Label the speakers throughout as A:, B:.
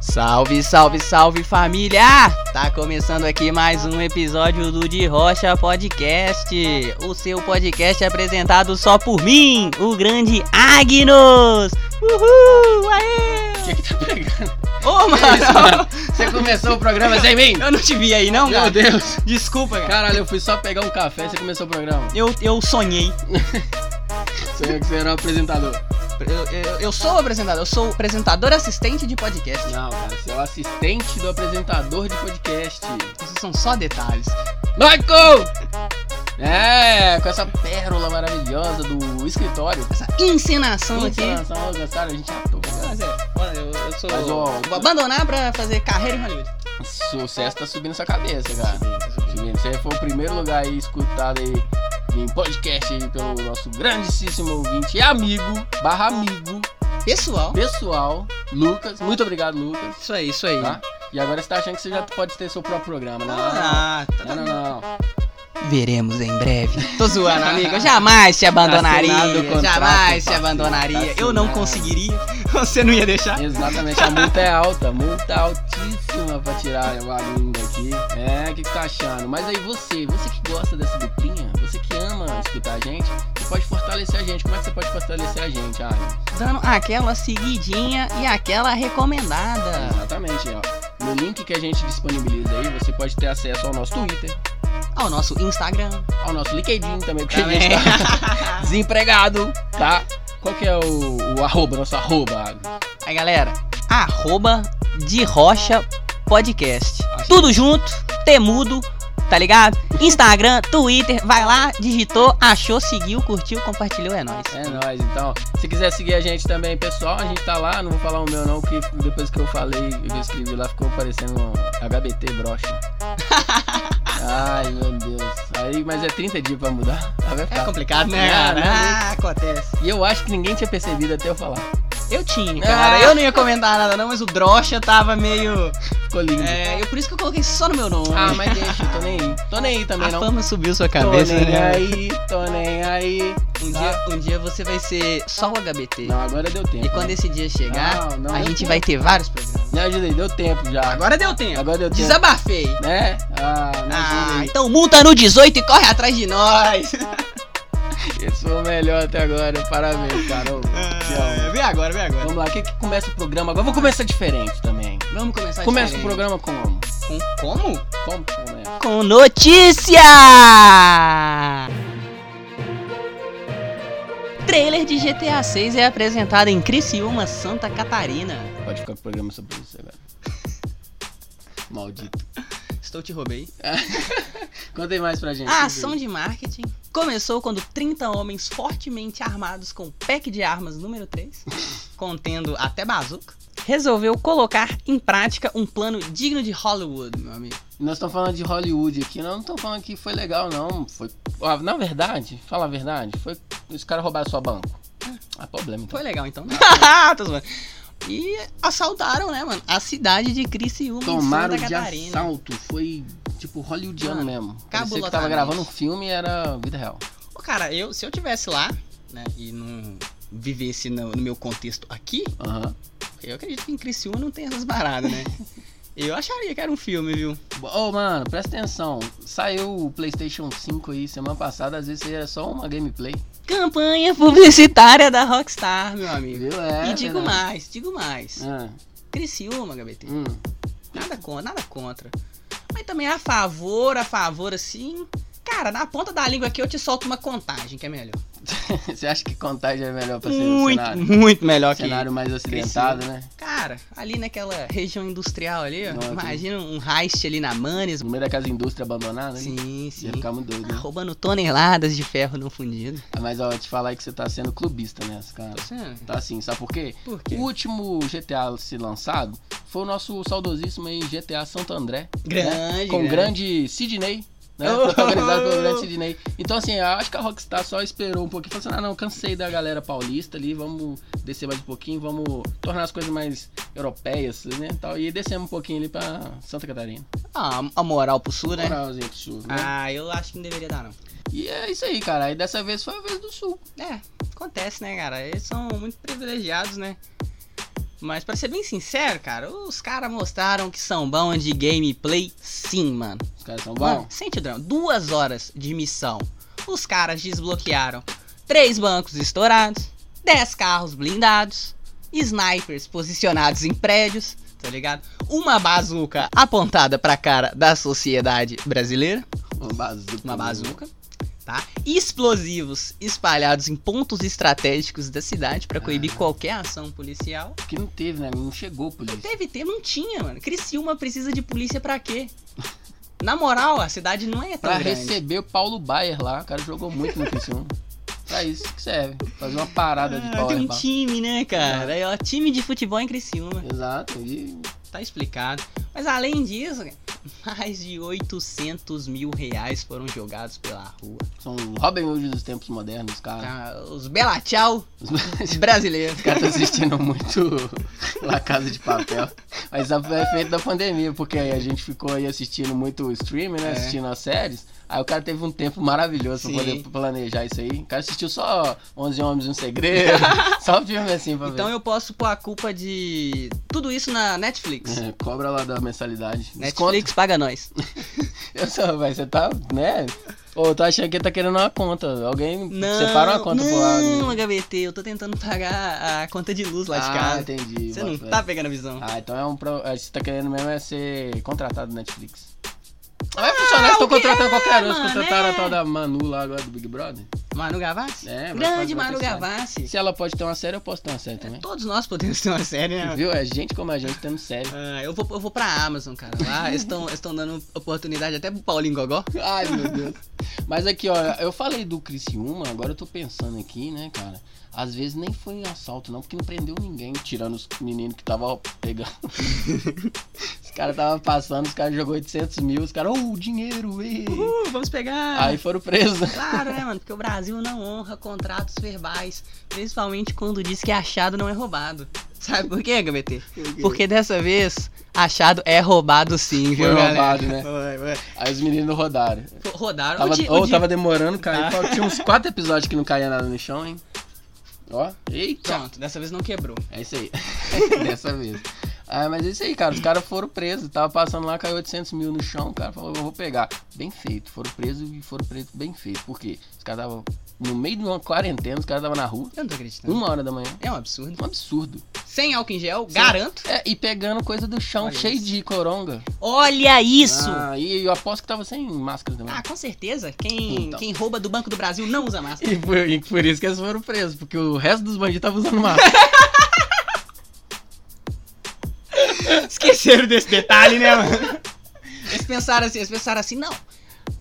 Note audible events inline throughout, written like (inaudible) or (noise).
A: Salve, salve, salve família! Tá começando aqui mais um episódio do De Rocha Podcast. O seu podcast apresentado só por mim, o grande Agnos! Uhul! Aê! (laughs)
B: O que que tá pegando?
A: Ô, mano!
B: Você começou o programa sem mim?
A: Eu não te vi aí, não,
B: Meu
A: cara?
B: Deus.
A: Desculpa, cara.
B: Caralho, eu fui só pegar um café e você começou o programa.
A: Eu, eu sonhei. (laughs)
B: Você que você era o apresentador.
A: Eu, eu, eu sou o apresentador, eu sou o apresentador assistente de podcast.
B: Não, cara, você é o assistente do apresentador de podcast.
A: Esses são só detalhes.
B: Michael! É, com essa pérola maravilhosa do escritório.
A: Essa encenação aqui.
B: Encenação, gostaram? A gente
A: sou.
B: Mas, ó,
A: Vou abandonar pra fazer carreira em Hollywood.
B: Sucesso tá subindo sua cabeça, cara. Subindo. Você foi o primeiro lugar aí escutado aí em podcast aí pelo nosso grandíssimo ouvinte e amigo, barra amigo,
A: Pessoal.
B: pessoal, Lucas. Muito obrigado, Lucas.
A: Isso aí, isso aí.
B: Tá? E agora você tá achando que você já pode ter seu próprio programa, né?
A: Ah, tá,
B: Não, não, não.
A: Veremos em breve. Tô zoando, amigo. Eu jamais te abandonaria. Jamais te abandonaria. Eu não conseguiria. (laughs) Você não ia deixar?
B: Exatamente, a multa é alta, a multa é altíssima pra tirar a varinha daqui. É, o que, que tá achando? Mas aí você, você que gosta dessa duplinha, você que ama escutar a gente, você pode fortalecer a gente. Como é que você pode fortalecer a gente, Ari?
A: Dando aquela seguidinha e aquela recomendada.
B: Exatamente, ó. No link que a gente disponibiliza aí, você pode ter acesso ao nosso Twitter,
A: Ao nosso Instagram.
B: ao nosso LinkedIn também, porque a gente tá (laughs) desempregado, tá? Qual que é o, o arroba, nosso arroba?
A: Aí, galera. Arroba de Rocha Podcast. Tudo junto, temudo, tá ligado? Instagram, Twitter, vai lá, digitou, achou, seguiu, curtiu, compartilhou, é nóis.
B: É nóis, então. Se quiser seguir a gente também, pessoal, a gente tá lá. Não vou falar o meu não, que depois que eu falei, eu escrevi lá, ficou parecendo um HBT brocha. (laughs) Ai, meu Deus. Aí, mas é 30 dias pra mudar. Aí vai
A: É
B: ficar.
A: complicado, né,
B: né?
A: Ah, acontece.
B: E eu acho que ninguém tinha percebido até eu falar.
A: Eu tinha, cara.
B: Ah.
A: Eu não ia comentar nada, não, mas o Drocha tava meio.
B: Ficou lindo.
A: É, eu, por isso que eu coloquei só no meu nome.
B: Ah, mas deixa, tô nem aí. Tô nem aí também,
A: a
B: não.
A: fama subiu sua
B: Tô
A: cabeça,
B: nem
A: né?
B: aí, tô nem aí.
A: Um
B: Tá?
A: dia, um dia você vai ser só o HBT.
B: Não, agora deu tempo.
A: E quando esse dia chegar,
B: Não, não
A: a gente
B: tempo.
A: vai ter vários programas.
B: Me ajuda aí, deu tempo já.
A: Agora deu tempo.
B: Agora deu tempo.
A: Desabafei.
B: Né? Ah,
A: Ah, então multa no 18 e corre atrás de nós. (laughs)
B: Esse foi o melhor até agora. Parabéns, (laughs) te amo.
A: Vem agora, vem agora.
B: Vamos lá, o que, que começa o programa? Agora vou começar diferente também.
A: Vamos começar
B: Começa o
A: diferente.
B: programa como?
A: Com como?
B: Como que começa?
A: Com notícia! Trailer de GTA 6 é apresentado em Criciúma, Santa Catarina.
B: Pode ficar com o programa sobre isso agora. (laughs) Maldito.
A: Estou te roubei. (laughs)
B: Conta aí mais pra gente.
A: A ação de marketing começou quando 30 homens fortemente armados com pack de armas número 3, (laughs) contendo até bazuca, resolveu colocar em prática um plano digno de Hollywood, meu amigo.
B: Nós estamos falando de Hollywood aqui. Nós não estamos falando que foi legal, não. Foi. Ah, na verdade, fala a verdade, foi. Os caras roubaram sua banco. Ah, problema então.
A: Foi legal então. (laughs) Tô zoando. E assaltaram, né, mano? A cidade de Criciúma,
B: Tomaram
A: em Santa
B: de
A: Catarina.
B: assalto. Foi tipo hollywoodiano
A: Mano,
B: mesmo. Parecia que tava gravando um filme e era vida real.
A: Ô, cara, eu, se eu tivesse lá, né, e não vivesse no, no meu contexto aqui,
B: Aham.
A: eu acredito que em Criciúma não tem essas paradas, né? (laughs) eu acharia que era um filme, viu?
B: Ô, mano, presta atenção. Saiu o PlayStation 5 aí semana passada, às vezes era só uma gameplay.
A: Campanha publicitária da Rockstar, meu amigo.
B: Viu? É.
A: e digo
B: verdade.
A: mais, digo mais.
B: Ah,
A: Criciúma, HBT.
B: hum.
A: Nada contra, nada contra. Mas também a favor, a favor, assim. Cara, na ponta da língua aqui eu te solto uma contagem, que é melhor. (laughs)
B: Você acha que contagem é melhor pra ser um
A: Muito,
B: cenário?
A: muito melhor que
B: cenário mais acidentado, né?
A: Cara, ali naquela região industrial ali, ó.
B: Não,
A: imagina um heist ali na Manes.
B: No meio daquelas indústrias abandonadas, né?
A: Sim, sim.
B: Ia ficar muito doido,
A: Ah,
B: né?
A: roubando toneladas de ferro não fundido.
B: Ah, Mas ó, te falar que você tá sendo clubista nessa, cara.
A: Tô sendo.
B: Tá assim, sabe por quê?
A: Por
B: O
A: quê?
B: último GTA a ser lançado foi o nosso saudosíssimo aí GTA Santo André.
A: Grande,
B: né? Com o grande Sidney né? Protagonizado pelo Sidney. (laughs) Então, assim, eu acho que a Rockstar só esperou um pouquinho. Falou assim, ah, não, cansei da galera paulista ali, vamos descer mais um pouquinho, vamos tornar as coisas mais europeias, né? Tal, e descemos um pouquinho ali pra Santa Catarina.
A: Ah, a moral pro sul, né?
B: Moralzinha pro sul, né?
A: Ah, eu acho que não deveria dar, não.
B: E é isso aí, cara. Aí dessa vez foi a vez do sul.
A: É, acontece, né, cara? Eles são muito privilegiados, né? Mas pra ser bem sincero, cara, os caras mostraram que são bons de gameplay sim, mano.
B: Os caras são bons.
A: sente o drama. Duas horas de missão. Os caras desbloquearam três bancos estourados, dez carros blindados, snipers posicionados em prédios, tá ligado? Uma bazuca apontada pra cara da sociedade brasileira.
B: Uma bazuca.
A: Uma bazuca. Tá? Explosivos espalhados em pontos estratégicos da cidade pra coibir qualquer ação policial.
B: Que não teve, né? Não chegou polícia.
A: Deve ter, não tinha, mano. Criciúma precisa de polícia pra quê? (laughs) Na moral, a cidade não é tão
B: Pra
A: grande.
B: receber o Paulo Baier lá. O cara jogou muito no Criciúma. (laughs) pra isso que serve. Fazer uma parada de
A: Ah,
B: Paulo
A: tem um time, né, cara? Aí, ó, time de futebol em Criciúma.
B: Exato. E
A: Tá explicado. Mas além disso, (laughs) mais de 800 mil reais foram jogados pela rua.
B: são Robin Hood dos tempos modernos, cara.
A: Ah, Os Bela Tchau
B: Os
A: brasileiros.
B: caras estão assistindo muito La Casa de Papel. Mas é efeito da pandemia, porque aí a gente ficou aí assistindo muito streaming, né?
A: É.
B: Assistindo as séries. Aí o cara teve um tempo maravilhoso
A: Sim.
B: pra poder planejar isso aí. O cara assistiu só 11 Homens e um Segredo. (laughs) só filme assim pra
A: Então
B: ver.
A: eu posso pôr a culpa de tudo isso na Netflix.
B: É, cobra lá da mensalidade.
A: Netflix paga nós.
B: Desconto. (laughs) Eu só, vai, você tá, né? Ou tô achando que ele tá querendo uma conta. Alguém
A: Não,
B: separa uma conta pro lado.
A: não, HBT, eu tô tentando pagar a conta de luz lá de
B: ah,
A: casa.
B: entendi.
A: Você não tá pegando a visão.
B: Ah, então é um. Pro... é, Você tá querendo mesmo é ser contratado Netflix. Ah, vai funcionar, estão
A: quê,
B: contratando qualquer um.
A: Mano,
B: contrataram
A: é?
B: a tal da Manu lá agora do Big Brother.
A: Manu Gavassi?
B: É,
A: Grande Manu. Gavassi.
B: Se ela pode ter uma série, eu posso ter uma série também.
A: Todos nós podemos ter uma série, né? (laughs)
B: Viu? É gente como a gente tendo série.
A: Ah, eu, vou, eu vou pra Amazon, cara. Lá (laughs) eles estão dando oportunidade até pro Paulinho Gogó. (laughs)
B: Ai, meu Deus. Mas aqui, ó, eu falei do Criciúma, agora eu tô pensando aqui, né, cara? Às vezes nem foi assalto, não, porque não prendeu ninguém, tirando os meninos que tava pegando. os caras tava passando, os caras jogou 800 mil, os caras, oh, dinheiro, ei.
A: Uh, vamos pegar.
B: Aí foram presos.
A: Claro, né, mano? Porque o Brasil não honra contratos verbais. Principalmente quando diz que achado não é roubado. Sabe por quê, HBT? Porque dessa vez, achado é roubado sim, viu,
B: Foi
A: galera?
B: roubado, né? Aí os meninos rodaram.
A: Rodaram.
B: Tava,
A: o di- o
B: ou tava demorando, caiu.
A: Ah.
B: Tinha uns quatro episódios que não caía nada no chão, hein? Ó, eita.
A: Pronto, dessa vez não quebrou.
B: É isso aí. (laughs) Dessa vez. Ah, mas é isso aí, cara. Os caras foram presos. Tava passando lá, caiu 800 mil no chão. O cara falou, eu vou pegar. Bem feito. Foram presos e foram presos bem feito. Por quê? Os caras estavam no meio de uma quarentena, os caras estavam na rua.
A: Eu não tô acreditando.
B: Uma hora da manhã.
A: É um absurdo.
B: Um absurdo.
A: Sem álcool em gel, garanto.
B: É, e pegando coisa do chão
A: Olha
B: cheio
A: isso.
B: de coronga.
A: Olha isso!
B: Ah, e eu aposto que tava sem máscara também.
A: Ah, com certeza. Quem,
B: Então.
A: quem rouba do Banco do Brasil não usa máscara.
B: E por, e por isso que eles foram presos, porque o resto dos bandidos tava usando máscara. (laughs)
A: Esqueceram desse detalhe, né, mano? Eles pensaram assim, eles pensaram assim, não.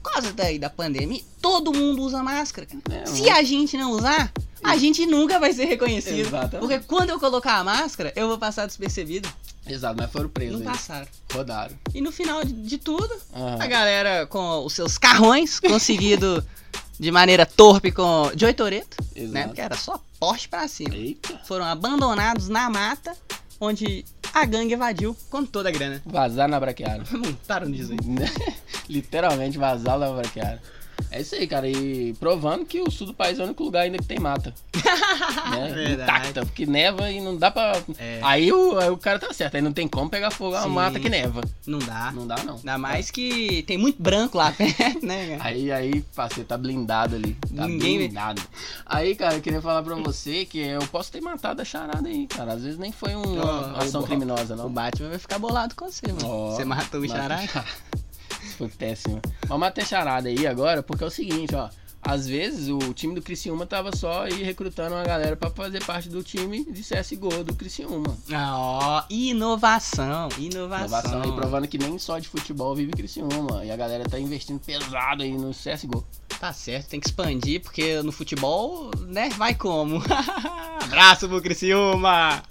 A: Por causa daí da pandemia, todo mundo usa máscara. cara.
B: É,
A: Se a gente não usar, a gente nunca vai ser reconhecido.
B: Exatamente.
A: Porque quando eu colocar a máscara, eu vou passar despercebido.
B: Exato, mas foram presos.
A: Não passaram.
B: Rodaram.
A: E no final de, de tudo,
B: Aham.
A: a galera com os seus carrões (laughs) conseguido de maneira torpe com Joy Toreto, né? Porque era só Porsche pra cima.
B: Eita.
A: Foram abandonados na mata, onde a gangue evadiu com toda a grana.
B: Vazar na braqueada.
A: Montaram disso aí. (laughs)
B: Literalmente vazar na braqueada. É isso aí, cara. E provando que o sul do país é o único lugar ainda que tem mata. (laughs) né?
A: Verdade.
B: Intacta, porque neva e não dá pra.
A: É.
B: Aí, o, aí o cara tá certo, aí não tem como pegar fogo a
A: Sim.
B: mata que neva.
A: Não dá.
B: Não dá, não.
A: Ainda mais que tem muito branco lá perto, (laughs) né? cara?
B: Aí, aí, parceiro, tá blindado ali. Tá
A: Ninguém
B: blindado. Aí, cara, eu queria falar pra você que eu posso ter matado a charada aí, cara. Às vezes nem foi uma
A: Ó,
B: ação
A: o-
B: criminosa,
A: O
B: não.
A: Batman vai ficar bolado com você, mano.
B: Ó,
A: você matou o chará?
B: Isso foi péssimo. Mas matei charada aí agora, porque é o seguinte, ó. Às vezes o time do Criciúma tava só aí recrutando uma galera pra fazer parte do time de CSGO do Criciúma.
A: Ah, Ó, inovação, inovação.
B: Inovação aí provando que nem só de futebol vive Criciúma. E a galera tá investindo pesado aí no CSGO.
A: Tá certo, tem que expandir, porque no futebol, né, vai como? (laughs) Abraço pro Criciúma!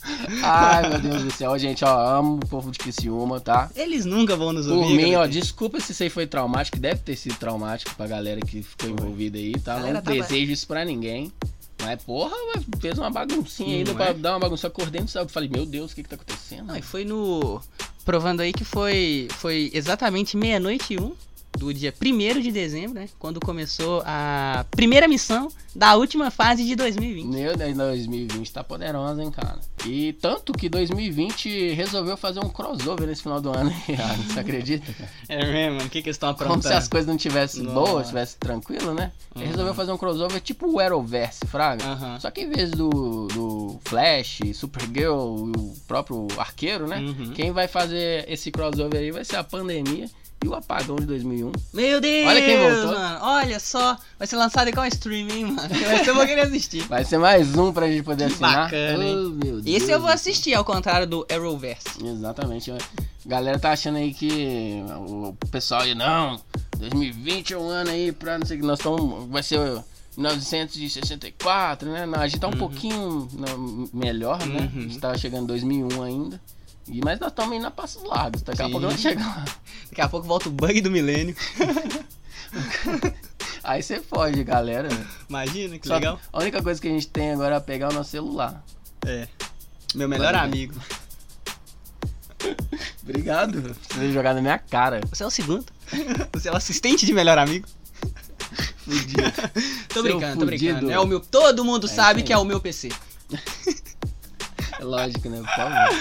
B: Ai, meu Deus do céu, gente, ó, amo o povo de Criciúma, tá?
A: Eles nunca vão nos
B: Por
A: ouvir.
B: mim, ó, desculpa se isso aí foi traumático, deve ter sido traumático pra galera que ficou envolvida aí, tá?
A: Galera
B: Não
A: tava-
B: desejo isso pra ninguém. Mas, porra, fez uma baguncinha ainda pra
A: é?
B: dar uma bagunça. Eu acordei no sábado falei, meu Deus, o que que tá acontecendo?
A: Não, e foi no. Provando aí que foi, foi exatamente meia-noite e um do dia 1 de dezembro, né? Quando começou a primeira missão da última fase de 2020.
B: Meu Deus, 2020 tá poderosa, hein, cara. E tanto que 2020 resolveu fazer um crossover nesse final do ano, hein? (laughs) Você acredita?
A: É mesmo? O que, que eles estão
B: Como se
A: aprontando?
B: as coisas não tivessem boas, tivesse tranquilo, né? Ele
A: Uhum.
B: resolveu fazer um crossover tipo o Arrowverse, fraga.
A: Aham.
B: Só que em vez do, do Flash, Supergirl o próprio Arqueiro, né?
A: Uhum.
B: Quem vai fazer esse crossover aí vai ser a pandemia e o apagão de 2001.
A: Meu Deus!
B: Olha quem voltou.
A: Mano, olha só. Vai ser lançado igual stream, hein, mano? (laughs) Eu vou querer assistir.
B: Vai ser mais um pra gente poder
A: Que
B: assinar.
A: bacana, hein?
B: Oh,
A: Esse eu vou assistir, ao contrário do Arrowverse.
B: Exatamente. A galera tá achando aí que o pessoal aí, não, 2020 é um ano aí pra não sei o que, nós estamos, vai ser 1964, né? Não, a gente tá um
A: Uhum.
B: pouquinho melhor, né?
A: Uhum.
B: A gente tava chegando em 2001 ainda. E, mas nós estamos indo a passos largos, daqui a
A: Sim.
B: pouco nós chegamos lá.
A: Daqui a pouco volta o bug do milênio. (laughs)
B: Aí você foge, galera.
A: Imagina, que
B: Só-
A: legal.
B: A única coisa que a gente tem agora é pegar o nosso celular.
A: É. Meu melhor amigo. (laughs)
B: Obrigado. Você jogar na minha cara.
A: Você é o segundo. Você é o assistente de melhor amigo.
B: Fudido. (laughs)
A: Tô
B: Seu
A: brincando, tô brincando.
B: fudido.
A: É o meu. Todo mundo
B: É
A: sabe que é o meu PC.
B: É lógico, né? Por favor.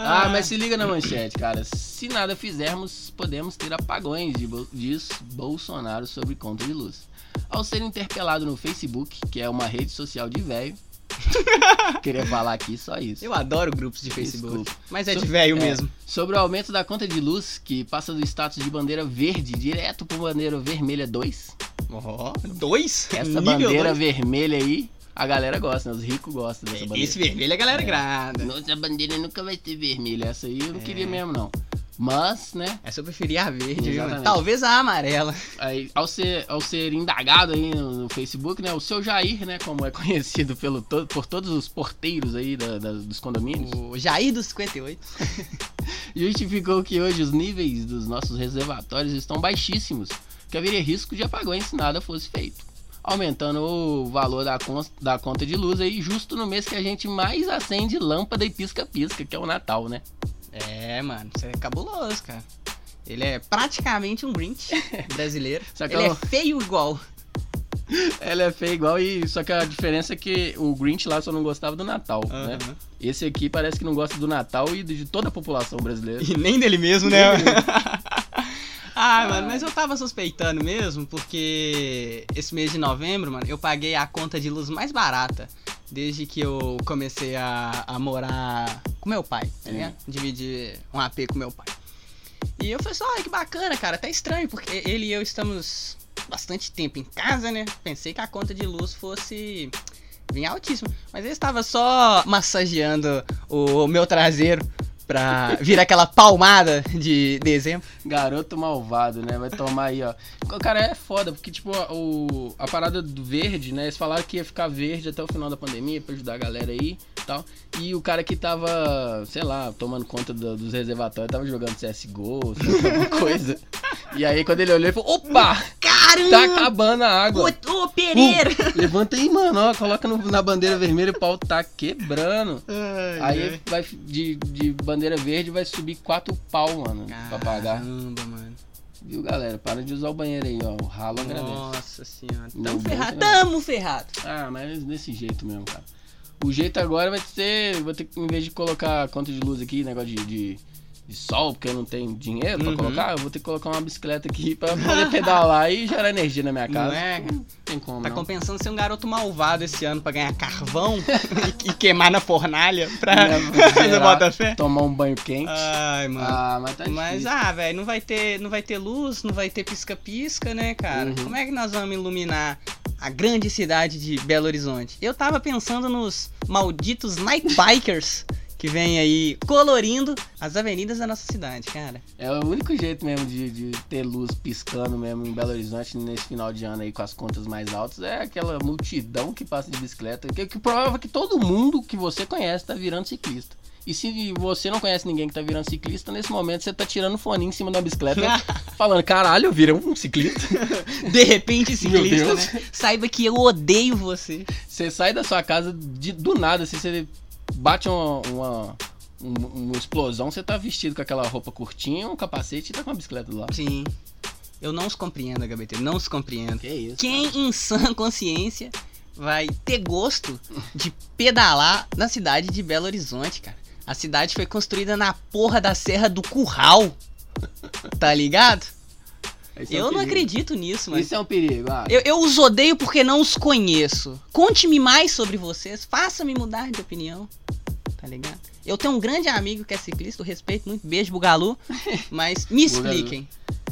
B: Ah, mas se liga na manchete, cara. Se nada fizermos, podemos ter apagões, de Bol- diz Bolsonaro sobre conta de luz. Ao ser interpelado no Facebook, que é uma rede social de velho, (laughs) queria falar aqui só isso.
A: Eu adoro grupos de Facebook.
B: Desculpa.
A: Mas é
B: So-
A: de velho
B: é,
A: mesmo.
B: Sobre o aumento da conta de luz, que passa do status de bandeira verde direto para bandeira vermelha 2.
A: Ó, dois?
B: Essa
A: Nível
B: bandeira
A: dois?
B: vermelha aí, a galera gosta, né? Os ricos gostam dessa bandeira.
A: Esse vermelho a galera
B: É.
A: grada.
B: Nossa bandeira nunca vai ser vermelha. Essa aí eu não
A: É.
B: queria mesmo, não. Mas, né?
A: Essa eu preferia a verde?
B: Exatamente.
A: Talvez a amarela.
B: Aí, ao, ser, ao ser indagado aí no, no Facebook, né? O seu Jair, né? Como é conhecido pelo, to- por todos os porteiros aí da- da- dos condomínios,
A: O Jair dos 58.
B: justificou (laughs) que hoje os níveis dos nossos reservatórios estão baixíssimos, que haveria risco de apagões se nada fosse feito. Aumentando o valor da, da conta de luz aí, justo no mês que a gente mais acende lâmpada e pisca-pisca, que é o Natal, né?
A: É, mano, isso é cabuloso, cara. Ele é praticamente um Grinch (laughs) brasileiro.
B: Só que
A: Ele
B: eu-
A: é feio igual. (laughs)
B: Ela é feia igual, e só que a diferença é que o Grinch lá só não gostava do Natal, né?
A: Aham.
B: Esse aqui parece que não gosta do Natal e de toda a população brasileira.
A: E nem dele mesmo, né? (laughs) ah, mano, mas eu tava suspeitando mesmo, porque esse mês de novembro, mano, eu paguei a conta de luz mais barata desde que eu comecei a, a morar com meu pai, tá ligado? Dividir um AP com meu pai. E eu falei assim, olha que bacana, cara, tá estranho, porque ele e eu estamos bastante tempo em casa, né? Pensei que a conta de luz fosse bem altíssima. Mas ele estava só massageando o meu traseiro pra vir aquela palmada de dezembro.
B: Garoto malvado, né? Vai tomar aí, ó. Cara é foda, porque, tipo, o, a parada do verde, né? Eles falaram que ia ficar verde até o final da pandemia pra ajudar a galera aí e tal. E o cara que tava, sei lá, tomando conta do- dos reservatórios, tava jogando CSGO, (laughs) alguma coisa. E aí, quando ele olhou, ele falou: opa!
A: Caramba!
B: Tá acabando a água!
A: Ô, ô Pereira!
B: Levanta aí, mano, ó, coloca no- na bandeira vermelha, o pau tá quebrando. Aí vai de, de bandeira verde vai subir quatro pau, mano, pra pagar.
A: Caramba, mano.
B: Viu, galera? Para de usar o banheiro aí, ó. O ralo agradece.
A: Nossa senhora. Tamo
B: bom
A: ferrado. Tamo ferrado.
B: Ah, mas desse jeito mesmo, cara. O jeito agora vai ser. Vou ter que, em vez de colocar conta de luz aqui, negócio de, de, de sol, porque eu não tenho dinheiro pra
A: Uhum.
B: colocar, eu vou ter que colocar uma bicicleta aqui (laughs) pra poder pedalar e gerar energia na minha casa.
A: Não é?
B: Não tem como,
A: Tá
B: não.
A: compensando ser um garoto malvado esse ano pra ganhar carvão (laughs) e, e queimar na fornalha pra.
B: Gerar,
A: bota fé?
B: Tomar um banho quente.
A: Ai, mano.
B: Ah, mas tá
A: Mas,
B: difícil.
A: ah, velho, não vai ter, não vai ter luz, não vai ter pisca-pisca, né, cara?
B: Uhum.
A: Como é que nós vamos iluminar a grande cidade de Belo Horizonte? Eu tava pensando nos malditos night bikers que vem aí colorindo as avenidas da nossa cidade, cara.
B: É o único jeito mesmo de, de ter luz piscando mesmo em Belo Horizonte nesse final de ano aí com as contas mais altas é aquela multidão que passa de bicicleta, que, que prova que todo mundo que você conhece tá virando ciclista. E se você não conhece ninguém que tá virando ciclista, nesse momento você tá tirando o fone em cima da bicicleta, (laughs) falando, caralho, eu virei um ciclista. (laughs)
A: De repente, ciclista, né? Saiba que eu odeio você.
B: Você sai da sua casa de, do nada, assim, você bate uma, uma, um- uma explosão, você tá vestido com aquela roupa curtinha, um capacete e tá com a bicicleta do lado.
A: Sim. Eu não os compreendo, HBT, não os compreendo.
B: Que isso?
A: Quem em sã consciência vai ter gosto de pedalar na cidade de Belo Horizonte, cara? A cidade foi construída na porra da Serra do Curral. Tá ligado?
B: Isso é um
A: Eu não
B: perigo.
A: acredito nisso, mano.
B: Isso é um perigo. Ah,
A: Eu, eu os odeio porque não os conheço. Conte-me mais sobre vocês. Faça-me mudar de opinião. Tá ligado? Eu tenho um grande amigo que é ciclista, eu respeito muito. Beijo, Bugalu. (laughs) Mas me expliquem.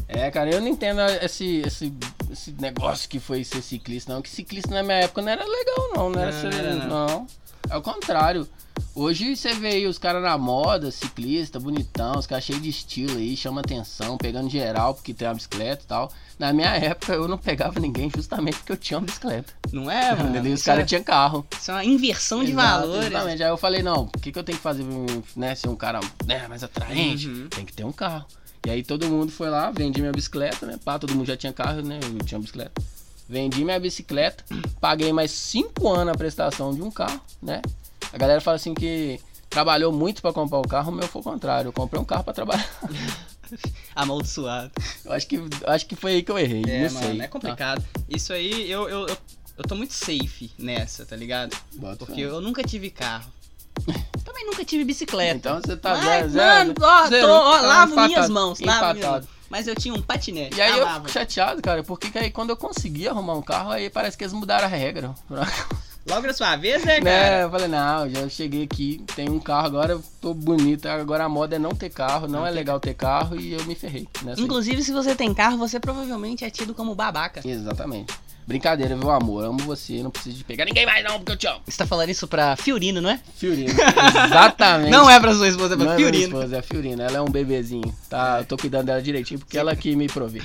B: É, cara, eu não entendo esse, esse, esse negócio que foi ser ciclista, não. Que ciclista na minha época não era legal, não. Não era
A: Não,
B: ser.
A: não. não.
B: É o contrário. Hoje você vê aí os caras na moda, ciclista, bonitão, os caras cheios de estilo aí, chama atenção, pegando geral porque tem uma bicicleta e tal. Na minha (laughs) época eu não pegava ninguém justamente porque eu tinha uma bicicleta.
A: Não é, mano?
B: Entendeu? Os
A: Isso, é,
B: caras tinham carro.
A: isso é uma inversão de
B: Exato,
A: valores.
B: Exatamente. Aí eu falei, não, o que, que eu tenho que fazer pra né, ser um cara né, mais atraente?
A: Uhum.
B: Tem que ter um carro. E aí todo mundo foi lá, vendi minha bicicleta, né? Pá, todo mundo já tinha carro, né? Eu tinha bicicleta. Vendi minha bicicleta, paguei mais 5 anos a prestação de um carro, né? A galera fala assim que trabalhou muito pra comprar o carro, o meu foi o contrário. Eu comprei um carro pra trabalhar. (laughs)
A: Amaldiçoado.
B: Eu acho que, acho que foi aí que eu errei.
A: É, mano,
B: sei.
A: é complicado. Isso aí, eu, eu, eu, eu tô muito safe nessa, tá ligado?
B: Tá, bota
A: Porque eu nunca tive carro. Também nunca tive bicicleta.
B: Então você tá
A: Mas,
B: zero,
A: mano, ó,
B: zero,
A: tô, ó,
B: tá
A: lavo
B: empatado,
A: minhas mãos, lavo minhas
B: empatado.
A: Mas eu tinha um patinete.
B: E aí eu fico chateado, cara, porque que aí quando eu consegui arrumar um carro, aí parece que eles mudaram a regra.
A: Logo na sua vez, né,
B: né?
A: cara?
B: Eu falei, não, já cheguei aqui, tenho um carro, agora eu tô bonito, agora a moda é não ter carro, não,
A: Não
B: é legal ter carro e eu me ferrei. Nessa aí.
A: Inclusive, se você tem carro, você provavelmente é tido como babaca.
B: Exatamente. Brincadeira, viu, amor? Amo você, não preciso de pegar ninguém mais não, porque eu te amo.
A: Você tá falando isso pra Fiorino, não é?
B: Fiorina. (laughs) Exatamente.
A: Não é pra sua esposa, é
B: Não
A: pra
B: é minha
A: Fiorino.
B: esposa, é a Fiorina. Ela é um bebezinho, tá? Eu tô cuidando dela direitinho, porque ela que me provê.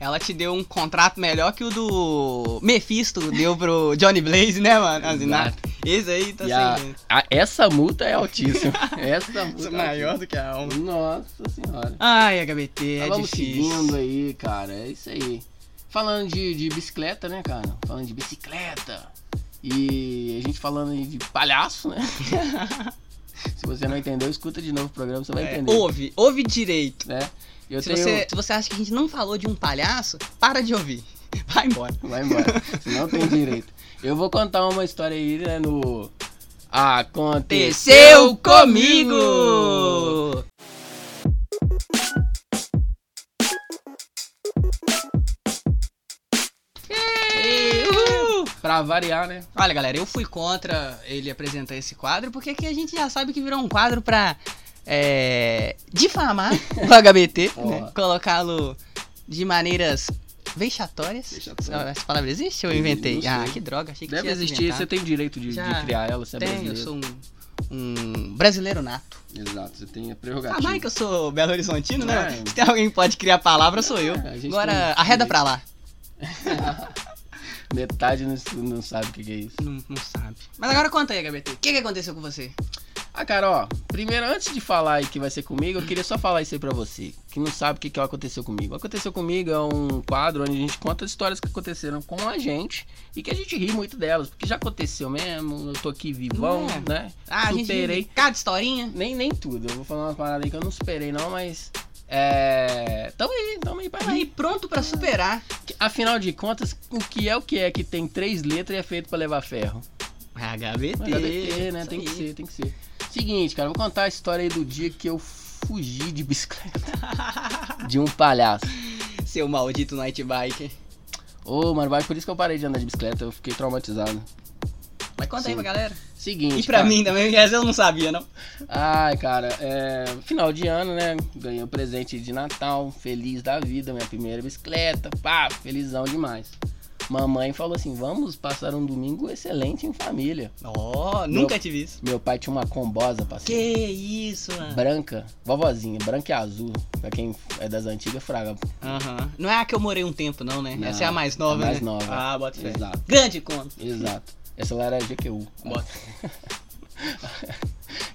A: Ela te deu um contrato melhor que o do Mephisto deu pro Johnny Blaze, né, mano? Assinar. Esse aí tá
B: E a-
A: sem.
B: a- essa multa é altíssima. (laughs) essa multa é
A: maior do que a alma.
B: Nossa senhora.
A: Ai, HBT,
B: Mas
A: é
B: vamos
A: difícil.
B: seguindo aí, cara. É isso aí. Falando de, de bicicleta, né, cara? Falando de bicicleta. E a gente falando aí de palhaço, né? (laughs) Se você não entendeu, escuta de novo o programa, você vai
A: É,
B: entender.
A: ouve, ouve direito.
B: Né? Eu
A: Se
B: tenho...
A: você, se você acha que a gente não falou de um palhaço, para de ouvir. (laughs) Vai embora.
B: Vai embora. Você não tem direito. Eu vou contar uma história aí, né, no... Aconteceu comigo! Pra variar, né?
A: Olha, galera, eu fui contra ele apresentar esse quadro, porque aqui a gente já sabe que virou um quadro pra é, difamar (laughs) o HBT, né? colocá-lo de maneiras vexatórias.
B: Vexatórias.
A: Essa palavra existe ou eu inventei? Ah, que droga, achei que
B: Deve existir,
A: inventado.
B: você tem direito de, de criar ela, você é
A: Tenho, eu
B: brasileiro.
A: sou um, um brasileiro nato.
B: Exato, você tem a
A: Ah,
B: prerrogativa.
A: vai que eu sou Belo Horizontino, né?
B: É.
A: Se tem alguém que pode criar palavra, sou eu.
B: É, a gente
A: Agora,
B: tem
A: arreda pra lá. (laughs)
B: Metade não, não sabe o que, que é isso.
A: Não, não sabe. Mas agora conta aí, HBT. O que, que aconteceu com você?
B: Ah, cara, ó, primeiro, antes de falar aí que vai ser comigo, eu queria só falar isso aí pra você, que não sabe o que, que aconteceu comigo. Aconteceu comigo é um quadro onde a gente conta as histórias que aconteceram com a gente e que a gente ri muito delas, porque já aconteceu mesmo, eu tô aqui vivão,
A: É.
B: né?
A: Ah, a gente
B: Superei.
A: vive cada historinha.
B: Nem, nem tudo, eu vou falar uma parada aí que eu não superei não, mas... É... Tamo aí, tamo aí
A: Aí
B: rir.
A: pronto pra superar.
B: Afinal de contas, o que é o que é que tem três letras e é feito pra levar ferro?
A: HBT.
B: HBT, né?
A: isso
B: Tem que ser, tem que ser. Seguinte, cara, vou contar a história aí do dia que eu fugi de bicicleta. (laughs) de um palhaço.
A: Seu maldito night bike.
B: Ô, mano, vai por isso que eu parei de andar de bicicleta, eu fiquei traumatizado.
A: Mas conta
B: Sim.
A: aí pra galera.
B: Seguinte.
A: E pra
B: cara.
A: mim também, essa eu não sabia, não.
B: Ai, cara, é. Final de ano, né? Ganhei um presente de Natal, feliz da vida, minha primeira bicicleta, pá, felizão demais. Mamãe falou assim: vamos passar um domingo excelente em família.
A: Ó, nunca tive isso.
B: Meu pai tinha uma combosa,
A: Que
B: parceiro.
A: isso, mano.
B: Branca, vovozinha, branca e azul. Pra quem é das antigas, fraga.
A: Aham. Não é a que eu morei um tempo, não, né?
B: Não,
A: Essa é a mais nova,
B: a mais
A: né?
B: nova.
A: Ah, bota fé.
B: Exato.
A: Grande conta.
B: Exato. Essa lá era GQU.
A: Bota. (laughs)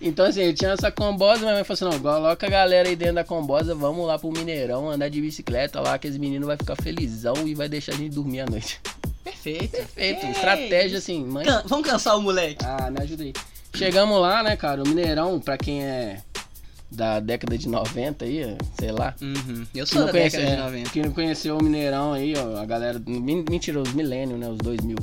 B: Então, assim, eu tinha essa combosa, minha mãe falou assim: não, coloca a galera aí dentro da combosa, vamos lá pro Mineirão andar de bicicleta lá, que os meninos vai ficar felizão e vai deixar a gente dormir à noite.
A: Perfeito.
B: Perfeito.
A: Que
B: Estratégia, assim, mãe.
A: Can- Vamos cansar o moleque.
B: Ah, me ajuda aí. Chegamos lá, né, cara? O Mineirão, pra quem é da década de 90 aí, sei lá.
A: Uhum. Eu sou da
B: conhece,
A: década de
B: é,
A: 90.
B: que não conheceu o Mineirão aí, ó, a galera. men- Mentira, os milênios, né? Os 2000.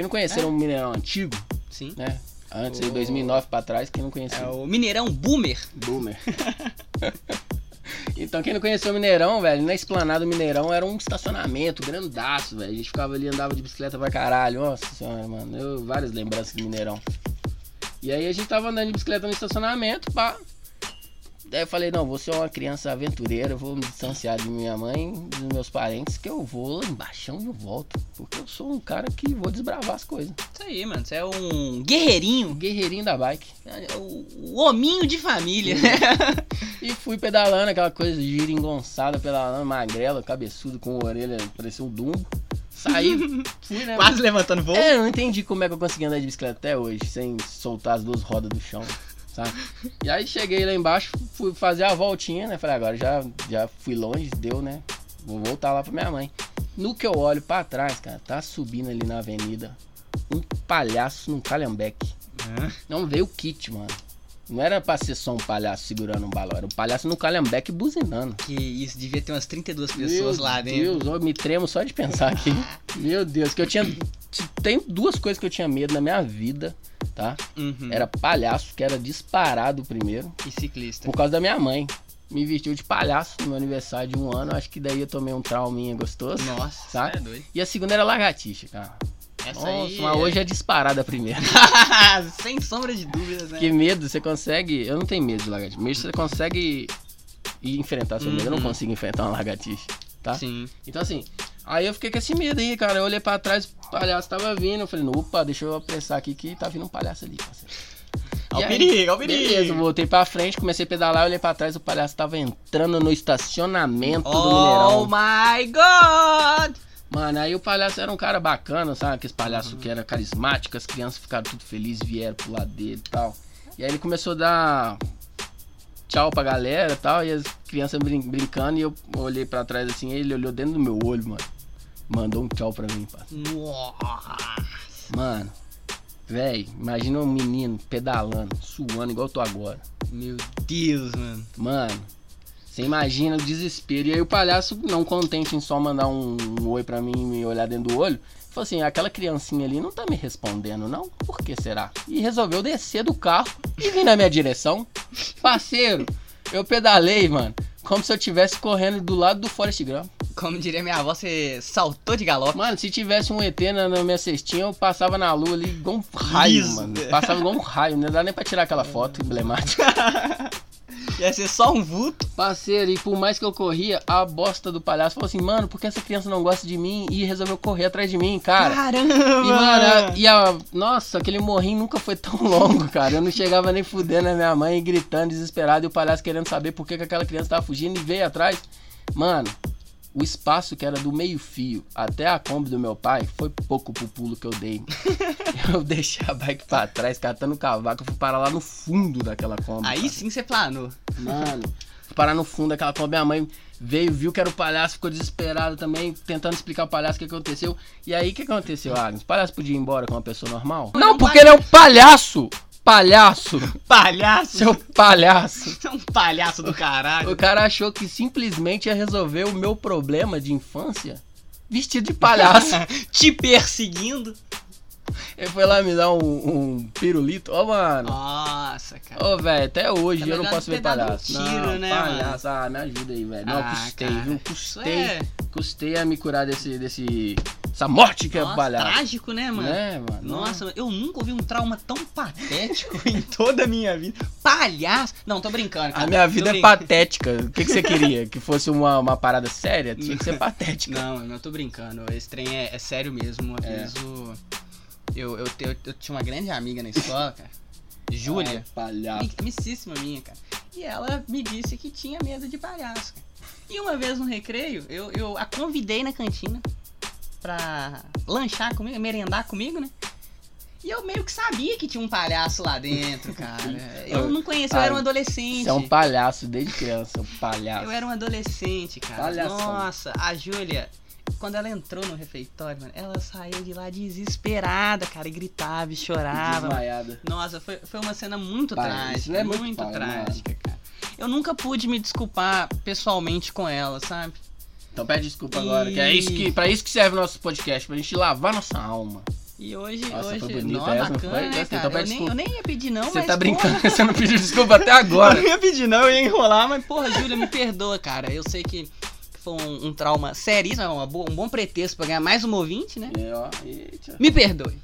B: Que não conheceram
A: É.
B: o Mineirão antigo,
A: Sim.
B: né? Antes,
A: O-
B: 2009 pra trás, quem não conhecia.
A: É o Mineirão Boomer.
B: Boomer. (laughs) então, quem não conheceu o Mineirão, velho, na esplanada do Mineirão era um estacionamento grandaço, velho. A gente ficava ali, andava de bicicleta pra caralho. Nossa senhora, mano. Eu, várias lembranças do Mineirão. E aí a gente tava andando de bicicleta no estacionamento, pá. Daí eu falei, não, vou ser uma criança aventureira, vou me distanciar de minha mãe, dos meus parentes, que eu vou lá embaixo e eu volto. Porque eu sou um cara que vou desbravar as coisas.
A: Isso aí, mano. Você é um guerreirinho.
B: guerreirinho da bike.
A: O, o hominho de família. (laughs)
B: E fui pedalando, aquela coisa giringonçada, pedalando, magrela, cabeçudo, com a orelha, parecia um dumbo. Saí, (laughs) fui, né?
A: Quase levantando voo.
B: É, eu não entendi como é que eu consegui andar de bicicleta até hoje, sem soltar as duas rodas do chão, sabe? E aí cheguei lá embaixo, fui fazer a voltinha, né? Falei, agora já, já fui longe, deu, né? Vou voltar lá pra minha mãe. No que eu olho pra trás, cara, tá subindo ali na avenida um palhaço num calhambeque.
A: Hã?
B: Não veio o kit, mano. Não era pra ser só um palhaço segurando um balão, era um palhaço no calhambeque buzinando.
A: Que isso, devia ter umas 32 pessoas
B: Meu
A: lá dentro.
B: Deus, eu me tremo só de pensar aqui. (laughs) Meu Deus, que eu tinha. Tem duas coisas que eu tinha medo na minha vida, tá?
A: Uhum.
B: Era palhaço, que era disparado primeiro,
A: E ciclista.
B: por causa da minha mãe. Me vestiu de palhaço no meu aniversário de um ano, acho que daí eu tomei um trauminha gostoso.
A: Nossa,
B: Sabe?
A: é doido.
B: E a segunda era lagartixa, cara.
A: Essa
B: Nossa,
A: aí.
B: mas hoje é disparada a primeira. (laughs)
A: Sem sombra de dúvidas, né?
B: Que medo, você consegue. Eu não tenho medo de lagartixa. Medo você consegue enfrentar seu medo. Eu não
A: Uhum.
B: consigo enfrentar uma lagartixa, tá?
A: Sim.
B: Então assim, aí eu fiquei com esse medo aí, cara. Eu olhei pra trás, o palhaço tava vindo. Eu falei, opa, deixa eu apressar aqui que tá vindo um palhaço ali, parceiro.
A: Ó o
B: aí,
A: perigo, ó o perigo.
B: Beleza, voltei pra frente, comecei a pedalar, olhei pra trás, o palhaço tava entrando no estacionamento do
A: Oh
B: Mineirão.
A: my god!
B: Mano, aí o palhaço era um cara bacana, sabe? Aqueles palhaços que era carismático, as crianças ficaram tudo felizes, vieram pro lado dele e tal. E aí ele começou a dar tchau pra galera e tal, e as crianças brin- brincando, e eu olhei pra trás assim, ele olhou dentro do meu olho, mano. Mandou um tchau pra mim, parceiro.
A: Nossa.
B: Mano, véi, imagina um menino pedalando, suando igual eu tô agora.
A: Meu Deus, mano.
B: Mano, você imagina o desespero. E aí o palhaço, não contente em só mandar um, um oi pra mim e me olhar dentro do olho, falou assim, aquela criancinha ali não tá me respondendo, não? Por que será? E resolveu descer do carro e vir na minha direção. Parceiro, eu pedalei, mano, como se eu tivesse correndo do lado do Forest Gump.
A: Como diria minha avó, você saltou de galope.
B: Mano, se tivesse um ET na, na minha cestinha, eu passava na lua ali igual um raio,
A: Liso.
B: mano. Passava igual um raio, não dá nem pra tirar aquela foto emblemática. (laughs)
A: Ia ser só um vulto.
B: Parceiro, e por mais que eu corria, a bosta do palhaço falou assim, mano, por que essa criança não gosta de mim? E resolveu correr atrás de mim, cara.
A: Caramba!
B: E, mano, a- e a. Nossa, aquele morrinho nunca foi tão (laughs) longo, cara. Eu não chegava nem fudendo a minha mãe, gritando, desesperado, e o palhaço querendo saber por que, que aquela criança tava fugindo e veio atrás. Mano, o espaço que era do meio-fio até a Kombi do meu pai foi pouco pro pulo que eu dei. (laughs) eu deixei a bike pra trás, catando o cavaco, eu fui parar lá no fundo daquela Kombi.
A: Aí
B: cara.
A: sim você planou.
B: Mano, fui parar no fundo daquela Kombi. Minha mãe veio, viu que era o palhaço, ficou desesperado também, tentando explicar ao palhaço o que aconteceu. E aí, o que aconteceu, Agnes? O palhaço podia ir embora com uma pessoa normal? Não, porque ele é um palhaço! Palhaço! (laughs)
A: Palhaço!
B: Seu palhaço!
A: Você (laughs) é um palhaço do caralho.
B: O cara achou que simplesmente ia resolver o meu problema de infância vestido de palhaço. (laughs)
A: Te perseguindo.
B: Ele foi lá me dar um, um pirulito. Ô, mano.
A: Nossa, cara.
B: Ô, velho, até hoje
A: Tá
B: eu não posso ver
A: um
B: palhaço.
A: tiro,
B: não,
A: né,
B: palhaço, ah, me ajuda aí, velho. Não,
A: Ah,
B: custei,
A: cara,
B: viu? Custei.
A: é.
B: Custei a me curar desse, desse, essa morte que
A: Nossa,
B: é palhaço.
A: trágico, né, mano?
B: Né, mano?
A: Nossa, eu nunca ouvi um trauma tão patético (laughs) em toda a minha vida. Palhaço! Não, tô brincando, cara.
B: A minha
A: Tô
B: vida é
A: brincando.
B: patética. O que, que você queria? Que fosse uma, uma parada séria? Tinha que ser (laughs) patética.
A: Não, não tô brincando. Esse trem é, é sério mesmo. Uma
B: É.
A: vez o. Eu, eu, eu, eu tinha uma grande amiga na escola, cara. Júlia.
B: Ai, palhaço.
A: ami- Amicíssima minha, cara. E ela me disse que tinha medo de palhaço, cara. E uma vez no recreio, eu, eu a convidei na cantina pra lanchar comigo, merendar comigo, né? E eu meio que sabia que tinha um palhaço lá dentro, cara. (laughs) Eu não conhecia, eu era um adolescente.
B: Você é um palhaço desde criança, um palhaço.
A: Eu era um adolescente, cara.
B: Palhação.
A: Nossa, a Júlia, quando ela entrou no refeitório, mano, ela saiu de lá desesperada, cara, e gritava e chorava.
B: Desmaiada.
A: Nossa, foi, foi uma cena muito
B: Pai,
A: trágica.
B: é muito
A: muito
B: pai,
A: trágica, cara. Eu nunca pude me desculpar pessoalmente com ela, sabe?
B: Então pede desculpa
A: E-
B: agora, que é isso que, pra isso que serve o nosso podcast, pra gente lavar nossa alma.
A: E hoje,
B: Nossa,
A: hoje,
B: foi bonita
A: nó,
B: essa, não
A: bacana,
B: foi?
A: né, cara?
B: então pede
A: eu, nem, eu nem ia pedir não,
B: Você
A: mas,
B: tá
A: porra,
B: brincando, (laughs) você não pediu desculpa até (laughs)
A: Eu
B: agora.
A: não ia pedir não, eu ia enrolar, mas porra, Júlia, me perdoa, cara. Eu sei que foi um, um trauma seríssimo, um bom pretexto pra ganhar mais um ouvinte, né?
B: É, ó, eita.
A: Me perdoe.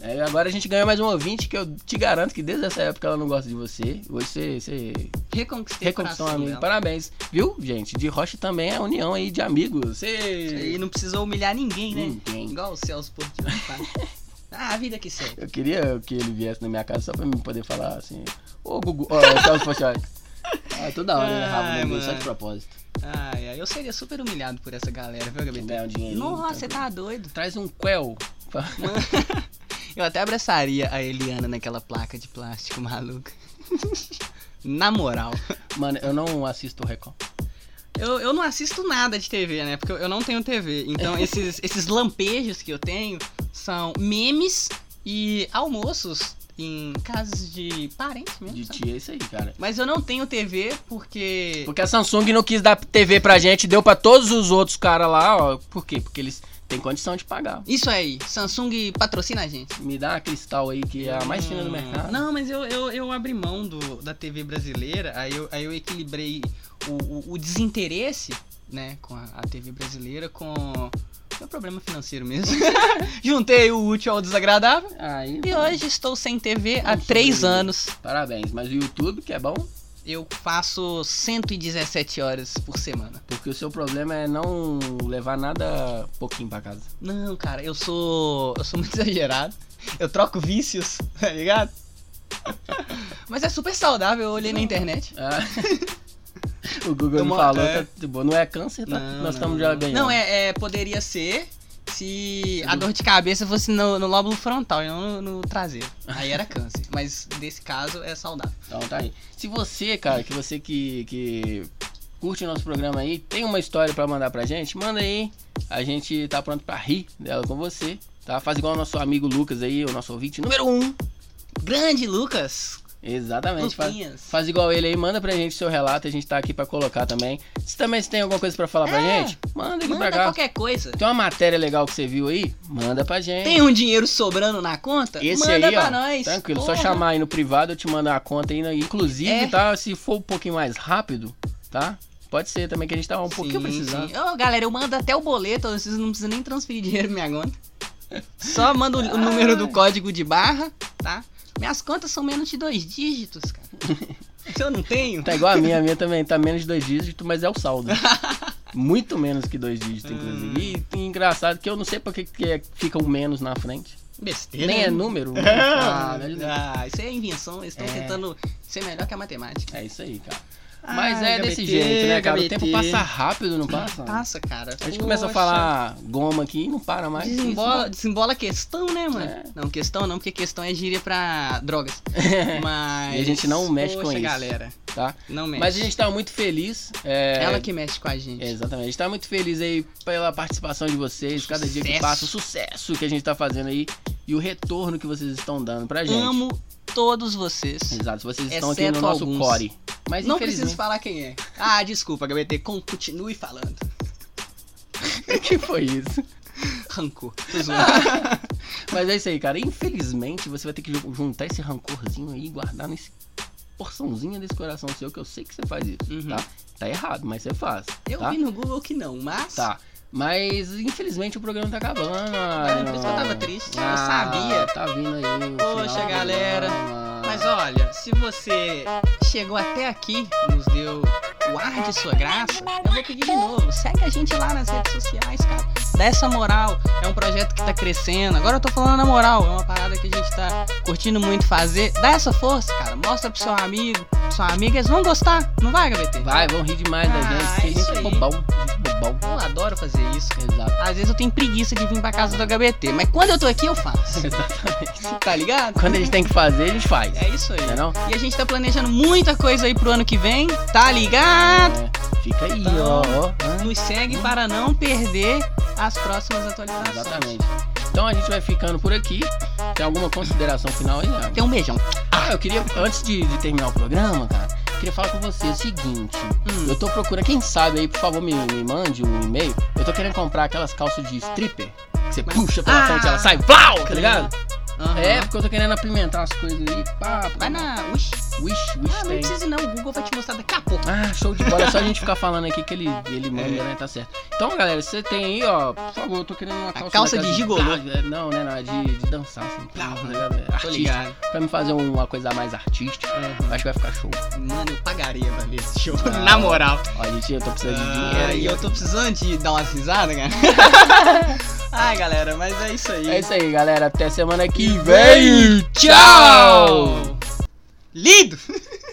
B: É, agora a gente ganhou mais um ouvinte que eu te garanto que desde essa época ela não gosta de você. Hoje você, você
A: Reconquistei
B: reconquistou um amigo.
A: dela.
B: Parabéns. Viu, gente? De Rocha também é união aí de amigos. Você.
A: E não precisou humilhar ninguém, né?
B: Ninguém.
A: Igual o Celso Portillo faz. (laughs) Ah, a vida que segue.
B: Eu queria que ele viesse na minha casa só pra mim poder falar assim. Ô, Gugu. Ó, oh, Celso Portioli. (laughs) Ah, toda hora ele errava o
A: Ai,
B: nome dele, só de propósito.
A: Ai, ai, eu seria super humilhado por essa galera, viu, Gabriel?
B: um.
A: Nossa, você tá doido.
B: Traz um quel. (laughs)
A: Eu até abraçaria a Eliana naquela placa de plástico maluca. (laughs) Na moral.
B: Mano, eu não assisto o Record.
A: Eu, eu não assisto nada de TV, né? Porque eu- eu não tenho TV. Então (laughs) esses, esses lampejos que eu tenho são memes e almoços em casas de parentes mesmo.
B: De
A: sabe?
B: tia é isso aí, cara.
A: Mas eu não tenho TV porque.
B: Porque a Samsung não quis dar TV pra gente, deu pra todos os outros caras lá, ó. Por quê? Porque eles têm condição de pagar.
A: Isso aí, Samsung patrocina a gente.
B: Me dá a cristal aí, que é a mais fina do mercado.
A: Não, mas eu, eu, eu abri mão do, da TV brasileira, aí eu, aí eu equilibrei o, o, o desinteresse, né, com a, a TV brasileira com meu problema financeiro mesmo. (laughs) Juntei o útil ao desagradável
B: Aí,
A: e hoje estou sem TV há três anos.
B: Parabéns. Mas o YouTube, que é bom,
A: Eu faço 117 horas por semana.
B: porque o seu problema é não levar nada pouquinho pra casa.
A: Não, cara, eu sou. Eu sou muito (laughs) exagerado. Eu troco vícios, (laughs) tá ligado? Mas é super saudável, eu olhei na internet.
B: Ah. (laughs) o Google
A: Eu
B: me falou,
A: é.
B: tá, tipo, não é câncer, tá?
A: Não,
B: Nós estamos já
A: não.
B: ganhando.
A: Não, é, é, poderia ser se a dor de cabeça fosse no, no lóbulo frontal e não no, no traseiro. Aí era (laughs) câncer. Mas nesse caso é saudável.
B: Então tá aí. Se você, cara, que você que, que curte o nosso programa aí, tem uma história pra mandar pra gente, manda aí. A gente tá pronto pra rir dela com você, tá? Faz igual o nosso amigo Lucas aí, o nosso ouvinte número um.
A: Grande Lucas!
B: Exatamente. Faz, faz igual ele aí, manda pra gente seu relato, a gente tá aqui pra colocar também. Se também você tem alguma coisa pra falar pra
A: É.
B: gente, manda aqui
A: Manda
B: pra cá.
A: qualquer coisa.
B: Tem uma matéria legal que você viu aí? Manda pra gente.
A: Tem um dinheiro sobrando na conta?
B: Esse
A: Manda
B: aí,
A: pra
B: ó,
A: nós.
B: tranquilo,
A: Porra.
B: só chamar aí no privado, eu te mando a conta aí, né? inclusive,
A: É.
B: tá? Se for um pouquinho mais rápido, tá? Pode ser também que a gente tá um pouquinho
A: Sim,
B: precisando.
A: sim. Ô, galera, eu mando até o boleto, vocês não precisam nem transferir dinheiro pra minha conta. Só manda o, o número do código de barra, tá? Minhas contas são menos de dois dígitos, cara. Se (laughs) eu não tenho.
B: Tá igual a minha, a minha também tá menos de dois dígitos, mas é o saldo. (laughs) Muito menos que dois dígitos, inclusive. E, engraçado que eu não sei porque que é- fica um menos na frente.
A: Besteira.
B: Nem é (laughs)
A: né?
B: número. ah, me ajuda.
A: Ah, isso é invenção, eles estão
B: É.
A: tentando ser melhor que a matemática.
B: É isso aí, cara. Mas
A: Ai,
B: é desse
A: HBT,
B: jeito, né, cara? O
A: HBT.
B: tempo passa rápido, não passa?
A: Passa, cara.
B: A gente começa a falar goma aqui e não para mais.
A: Desembola, desembola a questão, né, mano?
B: É.
A: Não, questão não, porque questão é gíria pra drogas. Mas. (laughs)
B: E a gente não mexe com
A: Poxa,
B: isso.
A: galera.
B: Tá?
A: Não mexe.
B: Mas a gente tá muito feliz. é,
A: Ela que mexe com a gente.
B: Exatamente. A gente tá muito feliz aí pela participação de vocês, cada dia que
A: Sucesso.
B: passa, o sucesso que a gente tá fazendo aí e o retorno que vocês estão dando pra gente.
A: Amo todos vocês.
B: Exato, vocês estão aqui no nosso
A: alguns.
B: core. Mas
A: Não
B: infelizmente.
A: preciso falar quem é. Ah, desculpa, HBT. con- Continue falando. (laughs)
B: O que foi isso?
A: Rancor. Tô zoando. (laughs)
B: Mas é isso aí, cara. Infelizmente, você vai ter que ju- juntar esse rancorzinho aí e guardar nesse porçãozinha desse coração seu, que eu sei que você faz isso,
A: Uhum.
B: tá? Tá errado, mas você faz.
A: Eu
B: tá?
A: vi no Google que não, mas.
B: Tá. Mas infelizmente o programa tá acabando.
A: É, por isso que eu tava triste, eu sabia.
B: Tá vindo aí. o
A: Poxa, galera.
B: programa.
A: Mas olha, se você chegou até aqui, nos deu o ar de sua graça, eu vou pedir de novo. Segue a gente lá nas redes sociais, cara. Dá essa moral. É um projeto que tá crescendo. Agora eu tô falando na moral. É uma parada que a gente tá curtindo muito fazer. Dá essa força, cara. Mostra pro seu amigo, sua amiga. Eles vão gostar. Não vai, HBT?
B: Vai, vão rir demais da
A: Ah,
B: gente. Porque a
A: isso
B: gente é
A: aí.
B: bobão.
A: Eu adoro fazer isso.
B: Exato.
A: Às vezes eu tenho preguiça de vir pra casa do HBT. Mas quando eu tô aqui, eu faço. (laughs)
B: Exatamente. (laughs)
A: Tá ligado?
B: Quando a gente tem que fazer, a gente faz.
A: É isso aí.
B: Não é não?
A: E a gente tá planejando muita coisa aí pro ano que vem. Tá ligado?
B: É, fica aí,
A: Então,
B: ó.
A: Nos segue para não perder as próximas atualizações.
B: Exatamente. Então a gente vai ficando por aqui. Tem alguma consideração final aí?
A: Tem um beijão.
B: Ah, eu queria, antes de, de terminar o programa, cara, queria falar com você o seguinte.
A: Hum.
B: Eu tô procurando, quem sabe aí, por favor, me, me mande um e-mail. Eu tô querendo comprar aquelas calças de stripper. Que você puxa pela
A: Ah,
B: frente e ela sai, plau, tá ligado?
A: Aham.
B: É, porque eu tô querendo apimentar as coisas aí. Pá,
A: Vai na Wish.
B: Wish, Wish
A: Ah, não precisa não. O Google vai te mostrar daqui a pouco.
B: Ah, show de bola. É só a gente ficar (laughs) falando aqui que ele, ele manda,
A: É.
B: né? Tá certo. Então, galera, você tem aí, ó, por favor, eu tô querendo uma calça.
A: calça
B: daquelas
A: de gigolô.
B: É, Não, né? Não, é de, de dançar, assim. Plá, tá ligado? É
A: Tô ligado.
B: Pra me fazer uma coisa mais artística.
A: Uhum.
B: Acho que vai ficar show.
A: Mano, eu pagaria pra ver esse show.
B: Ah,
A: Na moral.
B: Ó, gente, eu tô precisando de
A: Ah,
B: dinheiro.
A: e eu tô precisando de dar umas risadas, cara. (laughs) Ai, galera, mas é isso aí.
B: É isso aí, galera. Até semana que Vem. Tchau!
A: Lindo! (laughs)